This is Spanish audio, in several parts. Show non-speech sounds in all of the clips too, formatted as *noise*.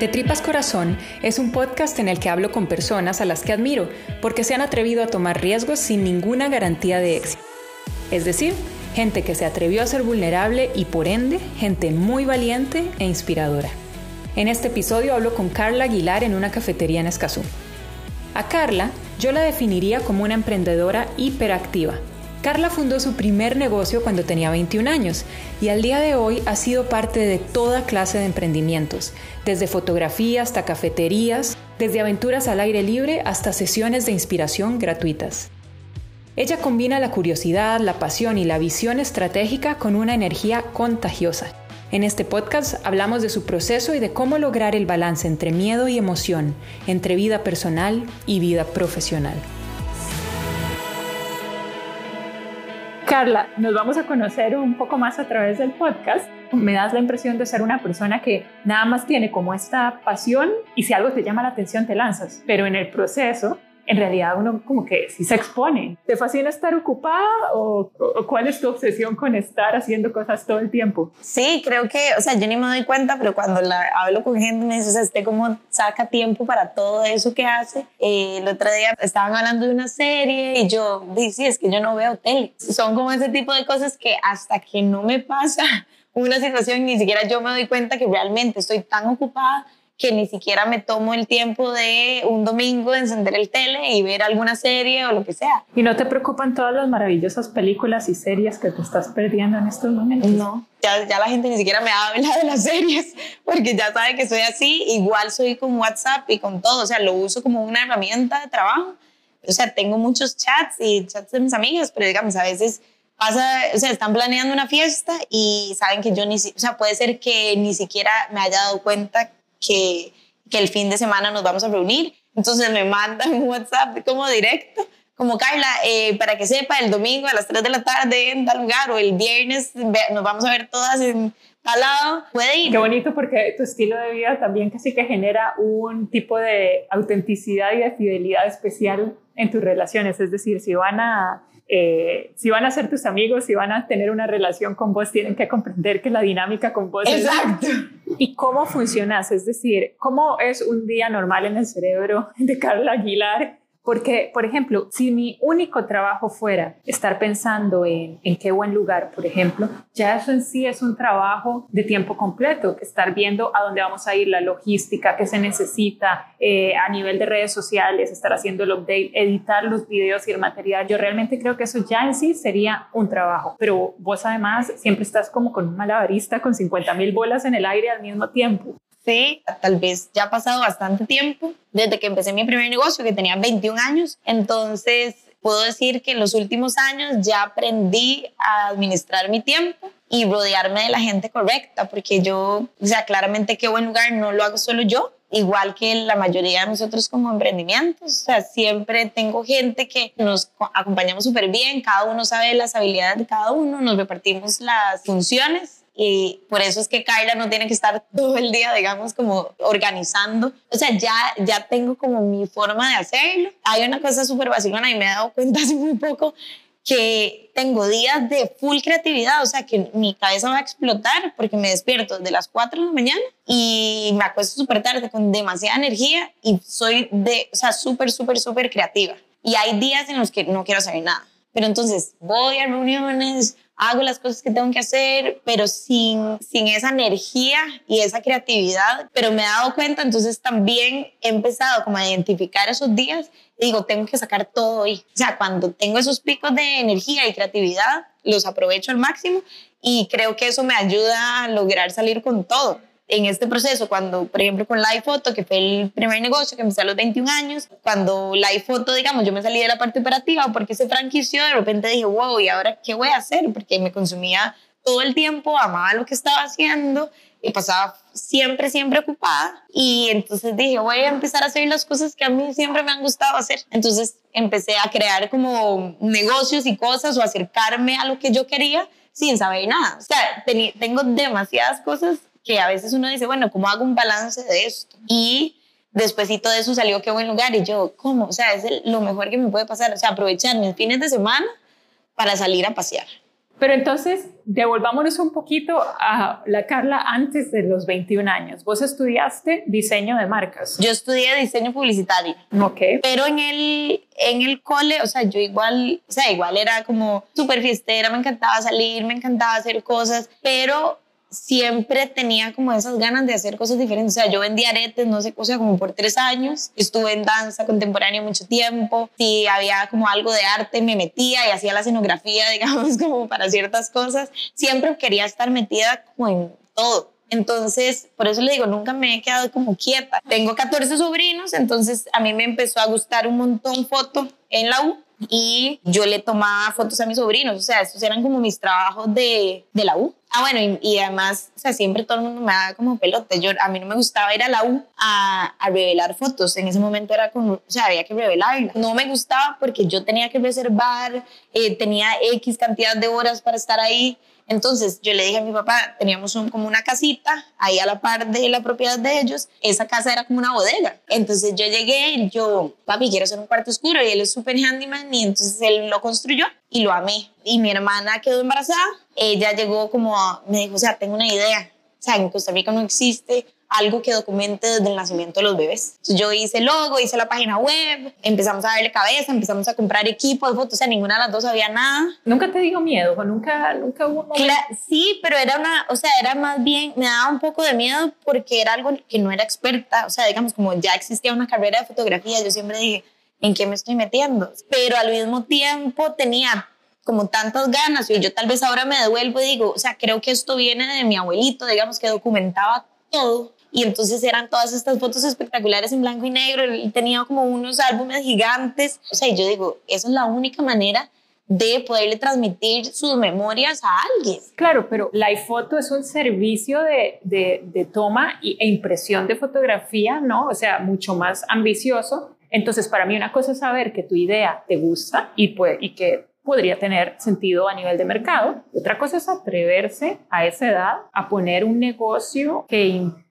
De Tripas Corazón es un podcast en el que hablo con personas a las que admiro porque se han atrevido a tomar riesgos sin ninguna garantía de éxito. Es decir, gente que se atrevió a ser vulnerable y por ende, gente muy valiente e inspiradora. En este episodio hablo con Carla Aguilar en una cafetería en Escazú. A Carla yo la definiría como una emprendedora hiperactiva Carla fundó su primer negocio cuando tenía 21 años y al día de hoy ha sido parte de toda clase de emprendimientos, desde fotografía hasta cafeterías, desde aventuras al aire libre hasta sesiones de inspiración gratuitas. Ella combina la curiosidad, la pasión y la visión estratégica con una energía contagiosa. En este podcast hablamos de su proceso y de cómo lograr el balance entre miedo y emoción, entre vida personal y vida profesional. Carla, nos vamos a conocer un poco más a través del podcast. Me das la impresión de ser una persona que nada más tiene como esta pasión y si algo te llama la atención te lanzas, pero en el proceso en realidad uno como que sí se expone. ¿Te fascina estar ocupada o, cuál es tu obsesión con estar haciendo cosas todo el tiempo? Sí, creo que, o sea, yo ni me doy cuenta, pero cuando la, hablo con gente me dice, o sea, este como saca tiempo para todo eso que hace. Eh, el otro día estaban hablando de una serie y yo dije, sí, es que yo no veo tele. Son como ese tipo de cosas que hasta que no me pasa *laughs* una situación, ni siquiera yo me doy cuenta que realmente estoy tan ocupada que ni siquiera me tomo el tiempo de un domingo encender el tele y ver alguna serie o lo que sea. ¿Y no te preocupan todas las maravillosas películas y series que te estás perdiendo en estos momentos? No, ya, ya la gente ni siquiera me habla de las *laughs* series porque ya sabe que soy así. Igual soy con WhatsApp y con todo, o sea, lo uso como una herramienta de trabajo. O sea, tengo muchos chats y chats de mis amigas, pero digamos, a veces pasa, o sea, están planeando una fiesta y saben que yo ni, o sea, puede ser que ni siquiera me haya dado cuenta que, que el fin de semana nos vamos a reunir. Entonces me mandan un WhatsApp como directo, como Carla, eh, para que sepa, el domingo a las 3 de la tarde en tal lugar o el viernes nos vamos a ver todas en tal lado, puede ir. Qué bonito porque tu estilo de vida también casi que genera un tipo de autenticidad y de fidelidad especial en tus relaciones. Es decir, si van a eh, si van a ser tus amigos, si van a tener una relación con vos, tienen que comprender que la dinámica con vos Exacto. ¿Y cómo funcionas? Es decir, ¿cómo es un día normal en el cerebro de Carla Aguilar porque, por ejemplo, si mi único trabajo fuera estar pensando en, en qué buen lugar, por ejemplo, ya eso en sí es un trabajo de tiempo completo, que estar viendo a dónde vamos a ir, la logística, qué se necesita eh, a nivel de redes sociales, estar haciendo el update, editar los videos y el material. Yo realmente creo que eso ya en sí sería un trabajo, pero vos además siempre estás como con un malabarista con 50 mil bolas en el aire al mismo tiempo. Sí, tal vez ya ha pasado bastante tiempo desde que empecé mi primer negocio, que tenía 21 años. Entonces, puedo decir que en los últimos años ya aprendí a administrar mi tiempo y rodearme de la gente correcta, porque yo, o sea, claramente qué buen lugar no lo hago solo yo, igual que la mayoría de nosotros como emprendimientos. O sea, siempre tengo gente que nos acompañamos súper bien, cada uno sabe las habilidades de cada uno, nos repartimos las funciones y por eso es que Carla no tiene que estar *laughs* todo el día, digamos, como organizando. O sea, ya, ya tengo como mi forma de hacerlo. Hay una cosa súper vacilona y me he dado cuenta *laughs* hace muy poco que tengo días de full creatividad, o sea, que mi cabeza va a explotar porque me despierto de las 4 de la mañana y me acuesto súper tarde con demasiada energía y soy de, o sea, súper, súper, súper creativa. Y hay días en los que no quiero hacer nada. Pero entonces voy a reuniones, hago las cosas que tengo que hacer, pero sin, sin esa energía y esa creatividad. Pero me he dado cuenta, entonces también he empezado como a identificar esos días y digo, tengo que sacar todo hoy. O sea, cuando tengo esos picos de energía y creatividad, los aprovecho al máximo y creo que eso me ayuda a lograr salir con todo en este proceso, cuando, por ejemplo, con Live Photo, que fue el primer negocio que empecé a los 21 años, cuando Live Photo, digamos, yo me salí de la parte operativa porque se franquició, de repente dije, wow, ¿y ahora qué voy a hacer? Porque me consumía todo el tiempo, amaba lo que estaba haciendo y pasaba siempre, siempre ocupada. Y entonces dije, voy a empezar a hacer las cosas que a mí siempre me han gustado hacer. Entonces empecé a crear como negocios y cosas o acercarme a lo que yo quería sin saber nada. O sea, tengo demasiadas cosas que a veces uno dice, bueno, ¿cómo hago un balance de esto? Y después de eso salió qué buen lugar y yo, ¿cómo? O sea, es lo mejor que me puede pasar, o sea, aprovechar mis fines de semana para salir a pasear. Pero entonces, devolvámonos un poquito a la Carla antes de los 21 años. Vos estudiaste diseño de marcas. Yo estudié diseño publicitario. Ok. Pero en el, en el cole, o sea, yo igual, o sea, igual era como súper fiestera, me encantaba salir, me encantaba hacer cosas, pero siempre tenía como esas ganas de hacer cosas diferentes. O sea, yo vendía aretes, no sé, o sea, como por tres años. Estuve en danza contemporánea mucho tiempo. Si había como algo de arte, me metía y hacía la escenografía, *laughs* digamos, como para ciertas cosas. Siempre quería estar metida como en todo. Entonces, por eso le digo, nunca me he quedado como quieta. Tengo 14 sobrinos, entonces a mí me empezó a gustar un montón foto en la U y yo le tomaba fotos a mis sobrinos, o sea, estos eran como mis trabajos de, de la U. Ah, bueno, y, además, o sea, siempre todo el mundo me daba como pelote. Yo, a mí no me gustaba ir a la U a, a revelar fotos. En ese momento era como, o sea, había que revelarlas. No me gustaba porque yo tenía que reservar, eh, tenía X cantidad de horas para estar ahí. Entonces yo le dije a mi papá, teníamos como una casita ahí a la par de la propiedad de ellos, esa casa era como una bodega. Entonces yo llegué yo, papi, quiero hacer un cuarto oscuro y él es súper handyman y entonces él lo construyó y lo amé. Y mi hermana quedó embarazada, ella llegó como, me dijo, o sea, tengo una idea, o sea, en Costa Rica no existe algo que documente desde el nacimiento de los bebés. Yo hice el logo, hice la página web, empezamos a darle cabeza, empezamos a comprar equipos, fotos, o sea, ninguna de las dos había nada. ¿Nunca te dio miedo nunca, nunca hubo Sí, pero era una, o sea, era más bien, me daba un poco de miedo porque era algo que no era experta, o sea, digamos, como ya existía una carrera de fotografía, yo siempre dije, ¿en qué me estoy metiendo? Pero al mismo tiempo tenía como tantas ganas y yo tal vez ahora me devuelvo y digo, o sea, creo que esto viene de mi abuelito, digamos, que documentaba todo y entonces eran todas estas fotos espectaculares en blanco y negro y tenía como unos álbumes gigantes. O sea, yo digo, esa es la única manera de poderle transmitir sus memorias a alguien. Claro, pero la iPhoto es un servicio de, de, toma e impresión de fotografía, ¿no? O sea, mucho más ambicioso. Entonces, para mí una cosa es saber que tu idea te gusta y, puede, y que podría tener sentido a nivel de mercado. Otra cosa es atreverse a esa edad a poner un negocio que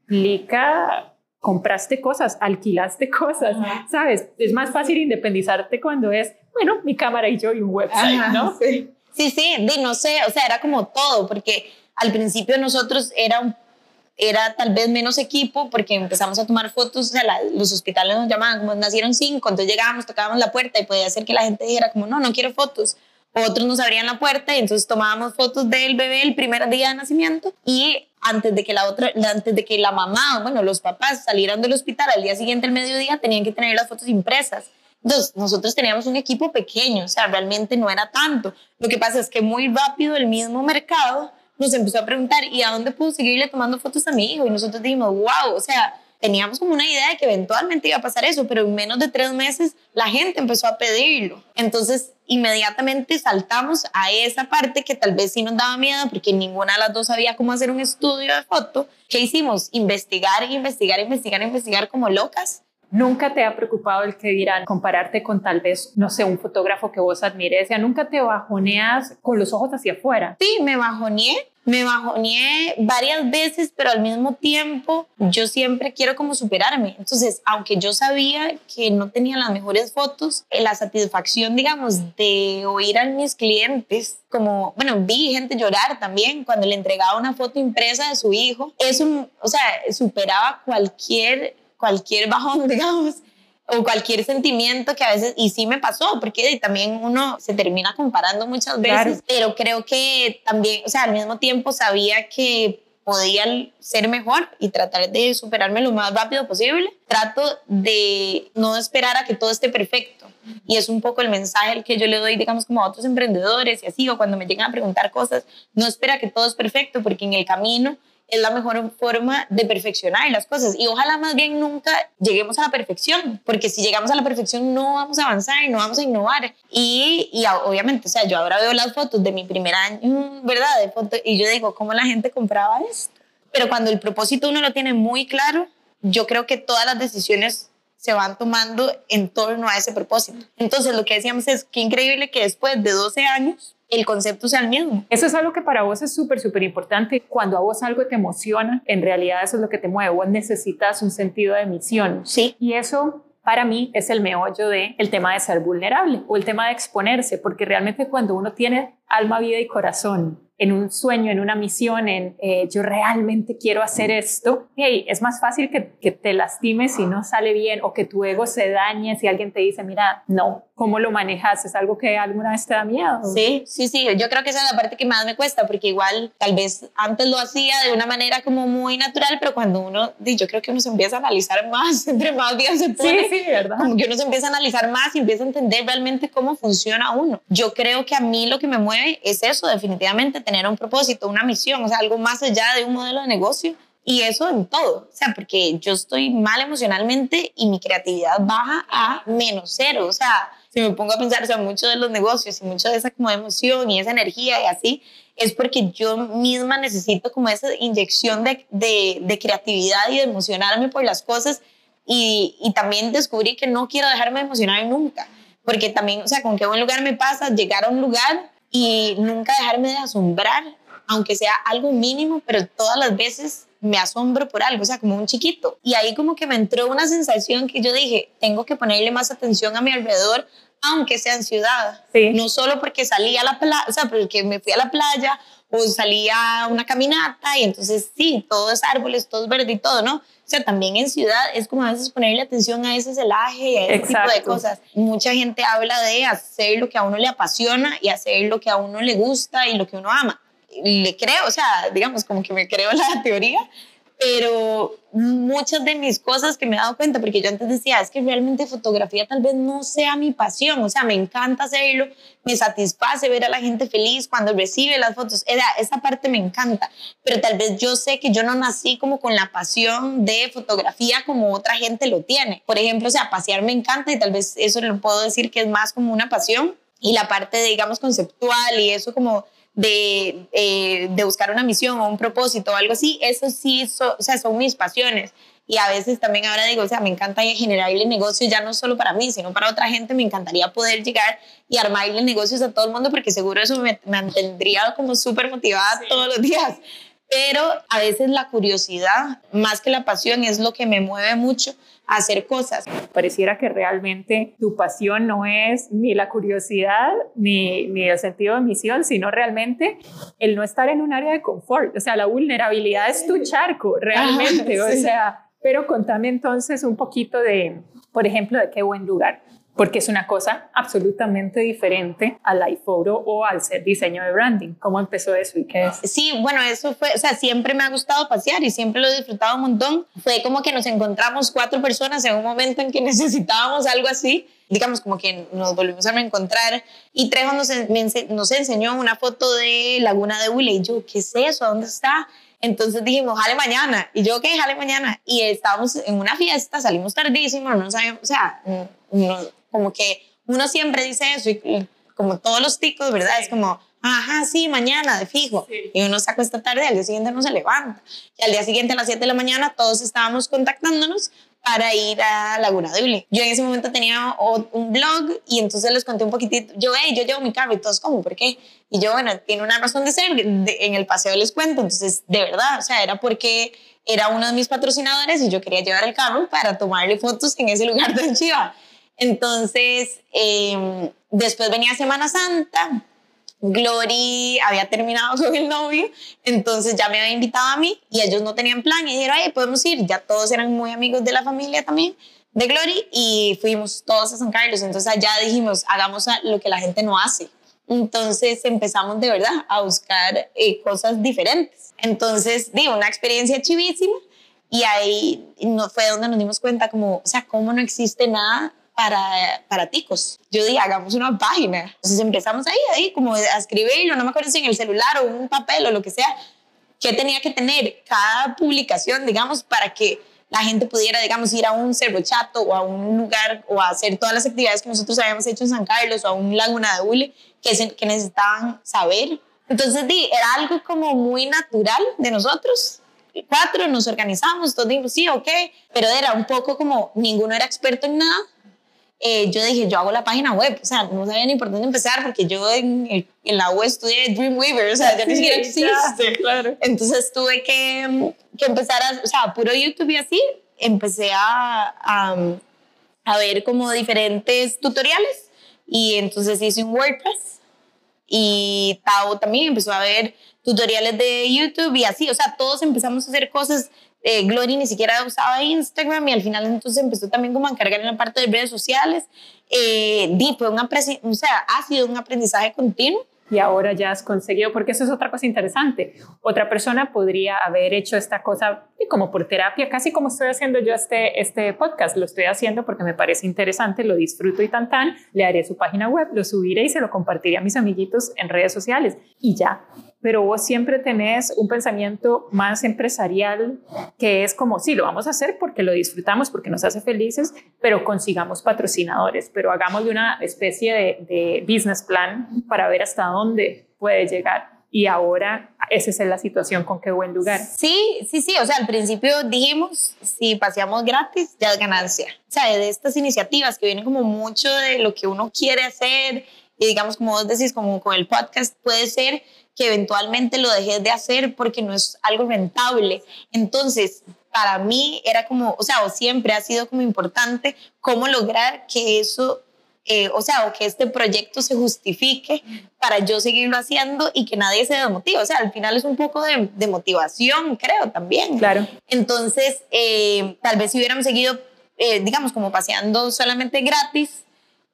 implica compraste cosas, alquilaste cosas, ¿sabes? Es más fácil independizarte cuando es, bueno, mi cámara y yo y un website, ¿no? Sí, sí, sí no sé, o sea, era como todo, porque al principio nosotros era un era tal vez menos equipo porque empezamos a tomar fotos, o sea, los hospitales nos llamaban, como nacieron cinco, entonces llegábamos, tocábamos la puerta y podía ser que la gente dijera como, no, no quiero fotos. Otros nos abrían la puerta y entonces tomábamos fotos del bebé el primer día de nacimiento y antes de que la otra, antes de que la mamá, bueno, los papás salieran del hospital al día siguiente, al mediodía, tenían que tener las fotos impresas. Entonces, nosotros teníamos un equipo pequeño, o sea, realmente no era tanto. Lo que pasa es que muy rápido el mismo mercado nos empezó a preguntar, ¿y a dónde puedo seguirle tomando fotos a mi hijo? Y nosotros dijimos, wow, o sea, teníamos como una idea de que eventualmente iba a pasar eso, pero en menos de tres meses la gente empezó a pedirlo. Entonces, inmediatamente saltamos a esa parte que tal vez sí nos daba miedo porque ninguna de las dos sabía cómo hacer un estudio de foto. ¿Qué hicimos? Investigar, investigar, investigar, investigar como locas. ¿Nunca te ha preocupado el que dirán compararte con tal vez, no sé, un fotógrafo que vos admires? ¿Ya nunca te bajoneas con los ojos hacia afuera? Sí, me bajoneé me bajoneé varias veces, pero al mismo tiempo yo siempre quiero como superarme. Entonces, aunque yo sabía que no tenía las mejores fotos, eh, la satisfacción, digamos, de oír a mis clientes, como, bueno, vi gente llorar también cuando le entregaba una foto impresa de su hijo, eso, o sea, superaba cualquier, cualquier bajón, *laughs* digamos o cualquier sentimiento que a veces, y sí me pasó, porque también uno se termina comparando muchas veces, pero creo que también, o sea, al mismo tiempo sabía que podía ser mejor y tratar de superarme lo más rápido posible. Trato de no esperar a que todo esté perfecto. Y es un poco el mensaje el que yo le doy, digamos, como a otros emprendedores y así, o cuando me llegan a preguntar cosas, no espera que todo es perfecto, porque en el camino es la mejor forma de perfeccionar las cosas. Y ojalá más bien nunca lleguemos a la perfección, porque si llegamos a la perfección no vamos a avanzar no vamos a innovar. Y, y obviamente, o sea, yo ahora veo las fotos de mi primer año, ¿verdad? De foto, y yo digo, ¿cómo la gente compraba esto? Pero cuando el propósito uno lo tiene muy claro, yo creo que todas las decisiones se van tomando en torno a ese propósito. Entonces, lo que decíamos es que increíble que después de 12 años el concepto sea el mismo. Eso es algo que para vos es súper, súper importante. Cuando a vos algo te emociona, en realidad eso es lo que te mueve. Vos necesitas un sentido de misión. Sí. Y eso para mí es el meollo de el tema de ser vulnerable o el tema de exponerse, porque realmente cuando uno tiene alma, vida y corazón en un sueño, en una misión, en eh, yo realmente quiero hacer esto, hey, es más fácil que, que, te lastimes si no sale bien o que tu ego se dañe si alguien te dice, mira, no, ¿cómo lo manejas? ¿Es algo que alguna vez te da miedo? Sí, sí, sí, yo creo que esa es la parte que más me cuesta, porque igual tal vez antes lo hacía de una manera como muy natural, pero cuando uno, yo creo que uno se empieza a analizar más, *laughs* entre más días se pone, sí, sí, ¿verdad? como que uno se empieza a analizar más y empieza a entender realmente cómo funciona uno. Yo creo que a mí lo que me mueve es eso, definitivamente tener un propósito, una misión, o sea, algo más allá de un modelo de negocio. Y eso en todo, o sea, porque yo estoy mal emocionalmente y mi creatividad baja a menos cero, o sea, si me pongo a pensar, o sea, mucho de los negocios y mucho de esa como emoción y esa energía y así, es porque yo misma necesito como esa inyección de, de, de creatividad y de emocionarme por las cosas y, y, también descubrí que no quiero dejarme emocionar nunca, porque también, o sea, con qué buen lugar me pasa llegar a un lugar y nunca dejarme de asombrar, aunque sea algo mínimo, pero todas las veces me asombro por algo, o sea, como un chiquito. Y ahí como que me entró una sensación que yo dije, tengo que ponerle más atención a mi alrededor, aunque sea en ciudad. Sí. No solo porque salí a la playa, o sea, porque me fui a la playa o salí a una caminata y entonces sí, todo es árboles, todo es verde y todo, ¿no? O sea, también en ciudad es como a veces ponerle atención a ese celaje y a ese Exacto. tipo de cosas. Mucha gente habla de hacer lo que a uno le apasiona y hacer lo que a uno le gusta y lo que uno ama. Le creo, o sea, digamos, como que me creo la *laughs* teoría, pero muchas de mis cosas que me he dado cuenta, porque yo antes decía, es que realmente fotografía tal vez no sea mi pasión, o sea, me encanta hacerlo, me satisface ver a la gente feliz cuando recibe las fotos, era, esa parte me encanta, pero tal vez yo sé que yo no nací como con la pasión de fotografía como otra gente lo tiene. Por ejemplo, o sea, pasear me encanta y tal vez eso lo puedo decir que es más como una pasión y la parte, digamos, conceptual y eso como de, eh, de, buscar una misión o un propósito o algo así, eso sí, so, o sea, son mis pasiones. Y a veces también ahora digo, o sea, me encanta generarle negocios ya no solo para mí, sino para otra gente. Me encantaría poder llegar y armarle negocios a todo el mundo porque seguro eso me mantendría como súper motivada sí. todos los días. Pero a veces la curiosidad, más que la pasión, es lo que me mueve mucho a hacer cosas. Pareciera que realmente tu pasión no es ni la curiosidad ni, ni el sentido de misión, sino realmente el no estar en un área de confort. O sea, la vulnerabilidad es tu charco, realmente. Ah, sí. O sea, pero contame entonces un poquito de, por ejemplo, de qué buen lugar porque es una cosa absolutamente diferente al iPhoto o al ser diseño de branding. ¿Cómo empezó eso y qué es? Sí, bueno, eso fue, o sea, siempre me ha gustado pasear y siempre lo he disfrutado un montón. Fue como que nos encontramos cuatro personas en un momento en que *laughs* necesitábamos algo así. Digamos, como que nos volvimos a reencontrar y Trejo nos, nos enseñó una foto de Laguna de Hule y yo, ¿qué es eso? ¿Dónde está? Entonces dijimos, jale mañana. Y yo, ¿qué? Jale mañana. Y estábamos en una fiesta, salimos tardísimo, no sabíamos, o sea, no, como que uno siempre dice eso y como todos los ticos, ¿verdad? Sí. Es como, ajá, sí, mañana, de fijo. Sí. Y uno se acuesta tarde al día siguiente no se levanta. Y al día siguiente a las 7 de la mañana todos estábamos contactándonos para ir a Laguna Uli. Yo en ese momento tenía un blog y entonces les conté un poquitito. Yo, hey, yo llevo mi carro y todos, ¿cómo? ¿Por qué? Y yo, bueno, tiene una razón de ser. De, en el paseo les cuento. Entonces, de verdad, o sea, era porque era uno de mis patrocinadores y yo quería llevar el carro para tomarle fotos en ese lugar tan chiva. Entonces, eh, después venía Semana Santa, Glory había terminado *laughs* con el novio, entonces ya me había invitado a mí y ellos no tenían plan y dijeron, hey, podemos ir, ya todos eran muy amigos de la familia también de Glory y fuimos todos a San Carlos, entonces allá dijimos, hagamos lo que la gente no hace. Entonces empezamos de verdad a buscar eh, cosas diferentes. Entonces, digo, una experiencia chivísima y ahí no, fue donde nos dimos cuenta como, o sea, cómo no existe nada para, para ticos. Yo dije, hagamos una página. Entonces empezamos ahí, ahí, como a escribirlo, no me acuerdo si en el celular o un papel o lo que sea, que tenía que tener cada publicación, digamos, para que la gente pudiera, digamos, ir a un cerro chato o a un lugar o a hacer todas las actividades que nosotros habíamos hecho en San Carlos o a un Laguna de Hule que, se, que necesitaban saber. Entonces, di, era algo como muy natural de nosotros. Cuatro nos organizamos, todos dijimos, sí, ok, pero era un poco como ninguno era experto en nada eh, yo dije, yo hago la página web, o sea, no sabía ni por dónde empezar porque yo en, en la web estudié Dreamweaver, o sea, ya ni siquiera existe. Claro. Entonces tuve que, que, empezar a, o sea, puro YouTube y así, empecé a, a, a ver como diferentes tutoriales y entonces hice un WordPress y Tao también empezó a ver tutoriales de YouTube y así, o sea, todos empezamos a hacer cosas. Eh, Glory ni siquiera usaba Instagram y al final entonces empezó también como a encargar en la parte de redes sociales. Eh, fue un o sea, ha sido un aprendizaje continuo y ahora ya has conseguido, porque eso es otra cosa interesante. Otra persona podría haber hecho esta cosa como por terapia, casi como estoy haciendo yo este, este podcast. Lo estoy haciendo porque me parece interesante, lo disfruto y tan tan. Le haré su página web, lo subiré y se lo compartiré a mis amiguitos en redes sociales. Y ya, pero vos siempre tenés un pensamiento más empresarial que es como, sí, lo vamos a hacer porque lo disfrutamos, porque nos hace felices, pero consigamos patrocinadores, pero hagamos una especie de, de business plan para ver hasta dónde puede llegar. Y ahora esa es la situación con qué buen lugar. Sí, sí, sí. O sea, al principio dijimos, si paseamos gratis, ya es ganancia. O sea, de estas iniciativas que vienen como mucho de lo que uno quiere hacer y digamos, como vos decís, como con el podcast, puede ser que eventualmente lo dejes de hacer porque no es algo rentable. Entonces, para mí era como, o sea, o siempre ha sido como importante cómo lograr que eso, eh, o sea, o que este proyecto se justifique para yo seguirlo haciendo y que nadie se desmotive. O sea, al final es un poco de, motivación, creo, también. Claro. Entonces, eh, tal vez si hubiéramos seguido, eh, digamos, como paseando solamente gratis,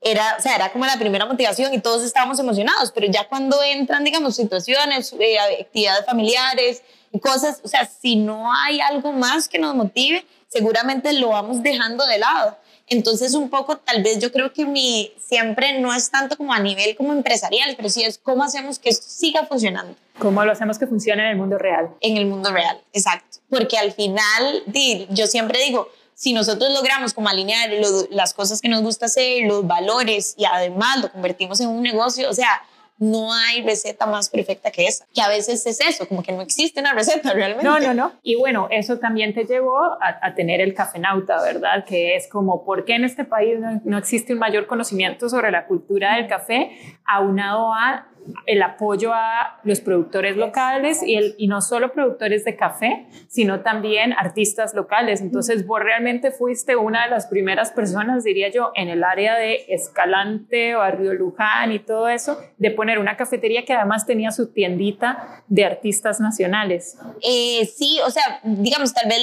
era, o sea, era como la primera motivación y todos estábamos emocionados, pero ya cuando entran, digamos, situaciones, eh, actividades familiares y cosas, o sea, si no hay algo más que nos motive, seguramente lo vamos dejando de lado. Entonces, un poco, tal vez yo creo que mi siempre no es tanto como a nivel como empresarial, pero sí es cómo hacemos que esto siga funcionando. ¿Cómo lo hacemos que funcione en el mundo real? En el mundo real, exacto. Porque al final, yo siempre digo, si nosotros logramos como alinear las cosas que nos gusta hacer, los valores y además lo convertimos en un negocio, o sea, no hay receta más perfecta que esa, que a veces es eso, como que no existe una receta realmente. No, no, no. Y bueno, eso también te llevó a, tener el cafenauta, ¿verdad? Que es como, ¿por qué en este país no, no existe un mayor conocimiento sobre la cultura del café aunado a el apoyo a los productores locales y, el, y no solo productores de café, sino también artistas locales. Entonces, vos realmente fuiste una de las primeras personas, diría yo, en el área de Escalante, Barrio Luján y todo eso, de poner una cafetería que además tenía su tiendita de artistas nacionales. Eh, sí, o sea, digamos, tal vez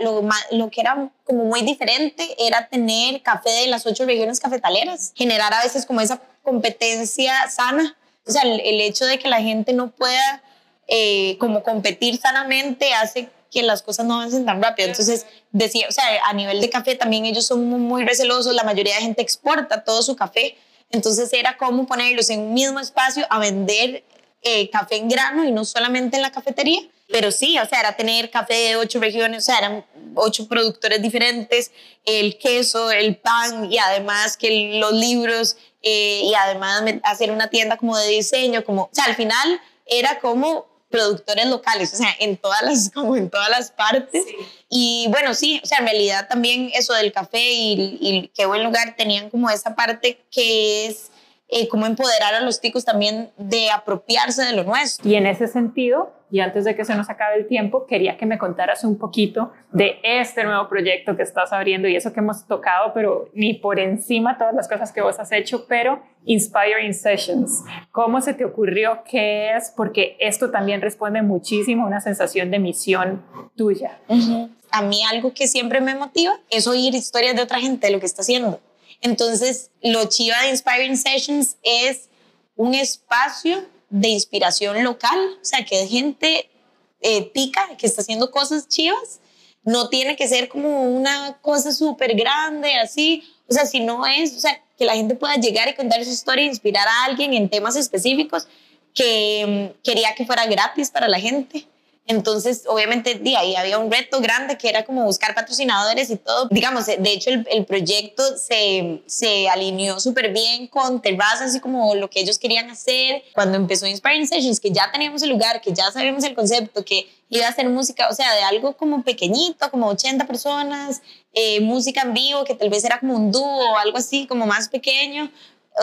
lo, lo que era como muy diferente era tener café de las ocho regiones cafetaleras, generar a veces como esa competencia sana o sea, el, hecho de que la gente no pueda eh, como competir sanamente hace que las cosas no avancen tan rápido. Entonces, decía, o sea, a nivel de café también ellos son muy, recelosos, la mayoría de gente exporta todo su café. Entonces era como ponerlos en un mismo espacio a vender eh, café en grano y no solamente en la cafetería. Pero sí, o sea, era tener café de ocho regiones, o sea, eran ocho productores diferentes, el queso, el pan y además que los libros eh, y además hacer una tienda como de diseño, como, o sea, al final era como productores locales, o sea, en todas las, *laughs* como en todas las partes. Y bueno, sí, o sea, en realidad también eso del café y, y qué buen lugar tenían como esa parte que es eh, como empoderar a los ticos también de apropiarse de lo nuestro. Y en ese sentido, y antes de que se nos acabe el tiempo, quería que me contaras un poquito de este nuevo proyecto que estás abriendo y eso que hemos tocado, pero ni por encima todas las cosas que vos has hecho, pero Inspiring Sessions. ¿Cómo se te ocurrió? ¿Qué es? Porque esto también responde muchísimo a una sensación de misión tuya. A mí algo que siempre me motiva es oír historias de otra gente de lo que está haciendo. Entonces, lo chiva de Inspiring Sessions es un espacio de inspiración local, o sea, que es gente eh, tica que está haciendo cosas chivas. No tiene que ser como una cosa súper grande, así. O sea, si no es, o sea, que la gente pueda llegar y contar su historia e inspirar a alguien en temas específicos que mm, quería que fuera gratis para la gente. Entonces, obviamente, ahí había un reto grande que era como buscar patrocinadores y todo. Digamos, de hecho, el, proyecto se, se alineó súper bien con terrazas y como lo que ellos querían hacer. Cuando empezó Inspiring Sessions, que ya teníamos el lugar, que ya sabíamos el concepto, que iba a ser música, o sea, de algo como pequeñito, como 80 personas, eh, música en vivo, que tal vez era como un dúo o algo así, como más pequeño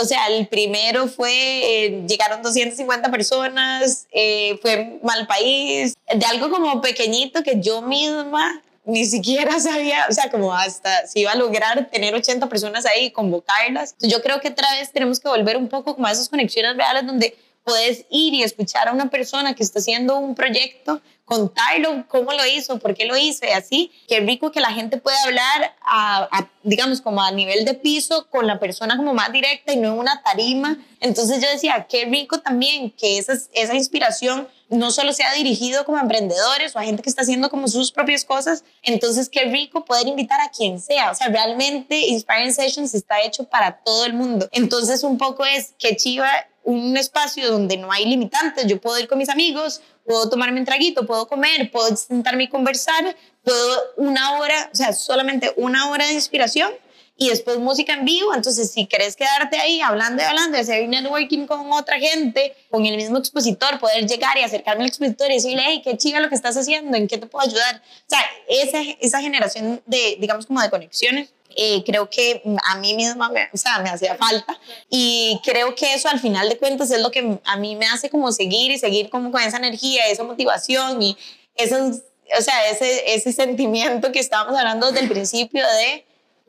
o sea, el primero fue, eh, llegaron 250 personas, eh, fue mal país, de algo como pequeñito que yo misma ni siquiera sabía, o sea, como hasta si iba a lograr tener 80 personas ahí y convocarlas. yo creo que otra vez tenemos que volver un poco como a esas conexiones reales donde puedes ir y escuchar a una persona que está haciendo un proyecto, contarlo, cómo lo hizo, por qué lo hizo así. Qué rico que la gente puede hablar, a, digamos, como a nivel de piso con la persona como más directa y no en una tarima. Entonces yo decía, qué rico también que esa, esa inspiración no solo sea dirigido como a emprendedores o a gente que está haciendo como sus propias cosas, entonces qué rico poder invitar a quien sea. O sea, realmente Inspiring Sessions está hecho para todo el mundo. Entonces un poco es que chiva un espacio donde no hay limitantes. Yo puedo ir con mis amigos, puedo tomarme un traguito, puedo comer, puedo sentarme y conversar, puedo una hora, o sea, solamente una hora de inspiración y después música en vivo. Entonces, si querés quedarte ahí hablando y hablando, hacer networking con otra gente, con el mismo expositor, poder llegar y acercarme al expositor y decirle, hey, qué chiva lo que estás haciendo, ¿en qué te puedo ayudar? O sea, esa, esa generación de, digamos, como de conexiones. Eh, creo que a mí misma me, o sea, me hacía falta y creo que eso al final de cuentas es lo que a mí me hace como seguir y seguir como con esa energía, esa motivación y esos, o sea, ese, ese sentimiento que estábamos hablando desde el principio de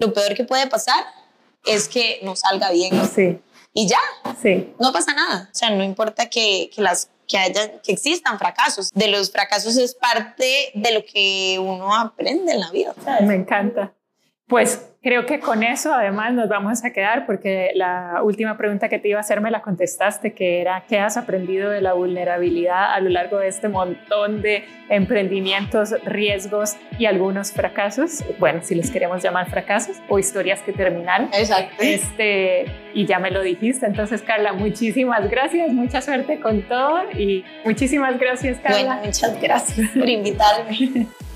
lo peor que puede pasar es que no salga bien. Sí. Y ya. Sí. No pasa nada. O sea, no importa que, que las que, haya, que existan fracasos. De los fracasos es parte de lo que uno aprende en la vida. Me encanta. Pues creo que con eso además nos vamos a quedar porque la última pregunta que te iba a hacer me la contestaste, que era ¿qué has aprendido de la vulnerabilidad a lo largo de este montón de emprendimientos, riesgos y algunos fracasos? Bueno, si les queremos llamar fracasos o historias que terminaron. Exacto. Este, y ya me lo dijiste. Entonces, Carla, muchísimas gracias, mucha suerte con todo y muchísimas gracias, Carla. Bueno, muchas gracias por invitarme. *laughs*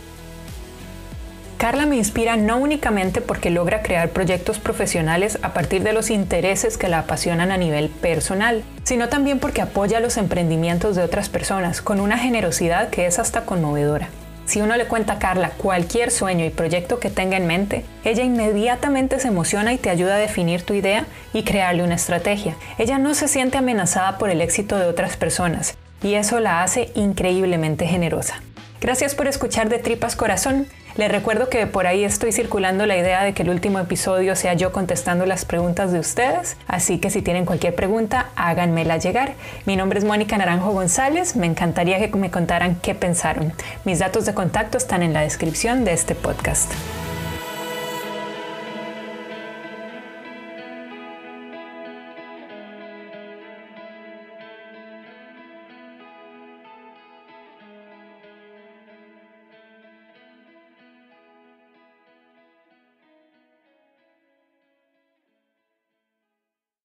Carla me inspira no únicamente porque logra crear proyectos profesionales a partir de los intereses que la apasionan a nivel personal, sino también porque apoya los emprendimientos de otras personas con una generosidad que es hasta conmovedora. Si uno le cuenta a Carla cualquier sueño y proyecto que tenga en mente, ella inmediatamente se emociona y te ayuda a definir tu idea y crearle una estrategia. Ella no se siente amenazada por el éxito de otras personas y eso la hace increíblemente generosa. Gracias por escuchar de Tripas Corazón. Les recuerdo que por ahí estoy circulando la idea de que el último episodio sea yo contestando las preguntas de ustedes, así que si tienen cualquier pregunta, háganmela llegar. Mi nombre es Mónica Naranjo González, me encantaría que me contaran qué pensaron. Mis datos de contacto están en la descripción de este podcast.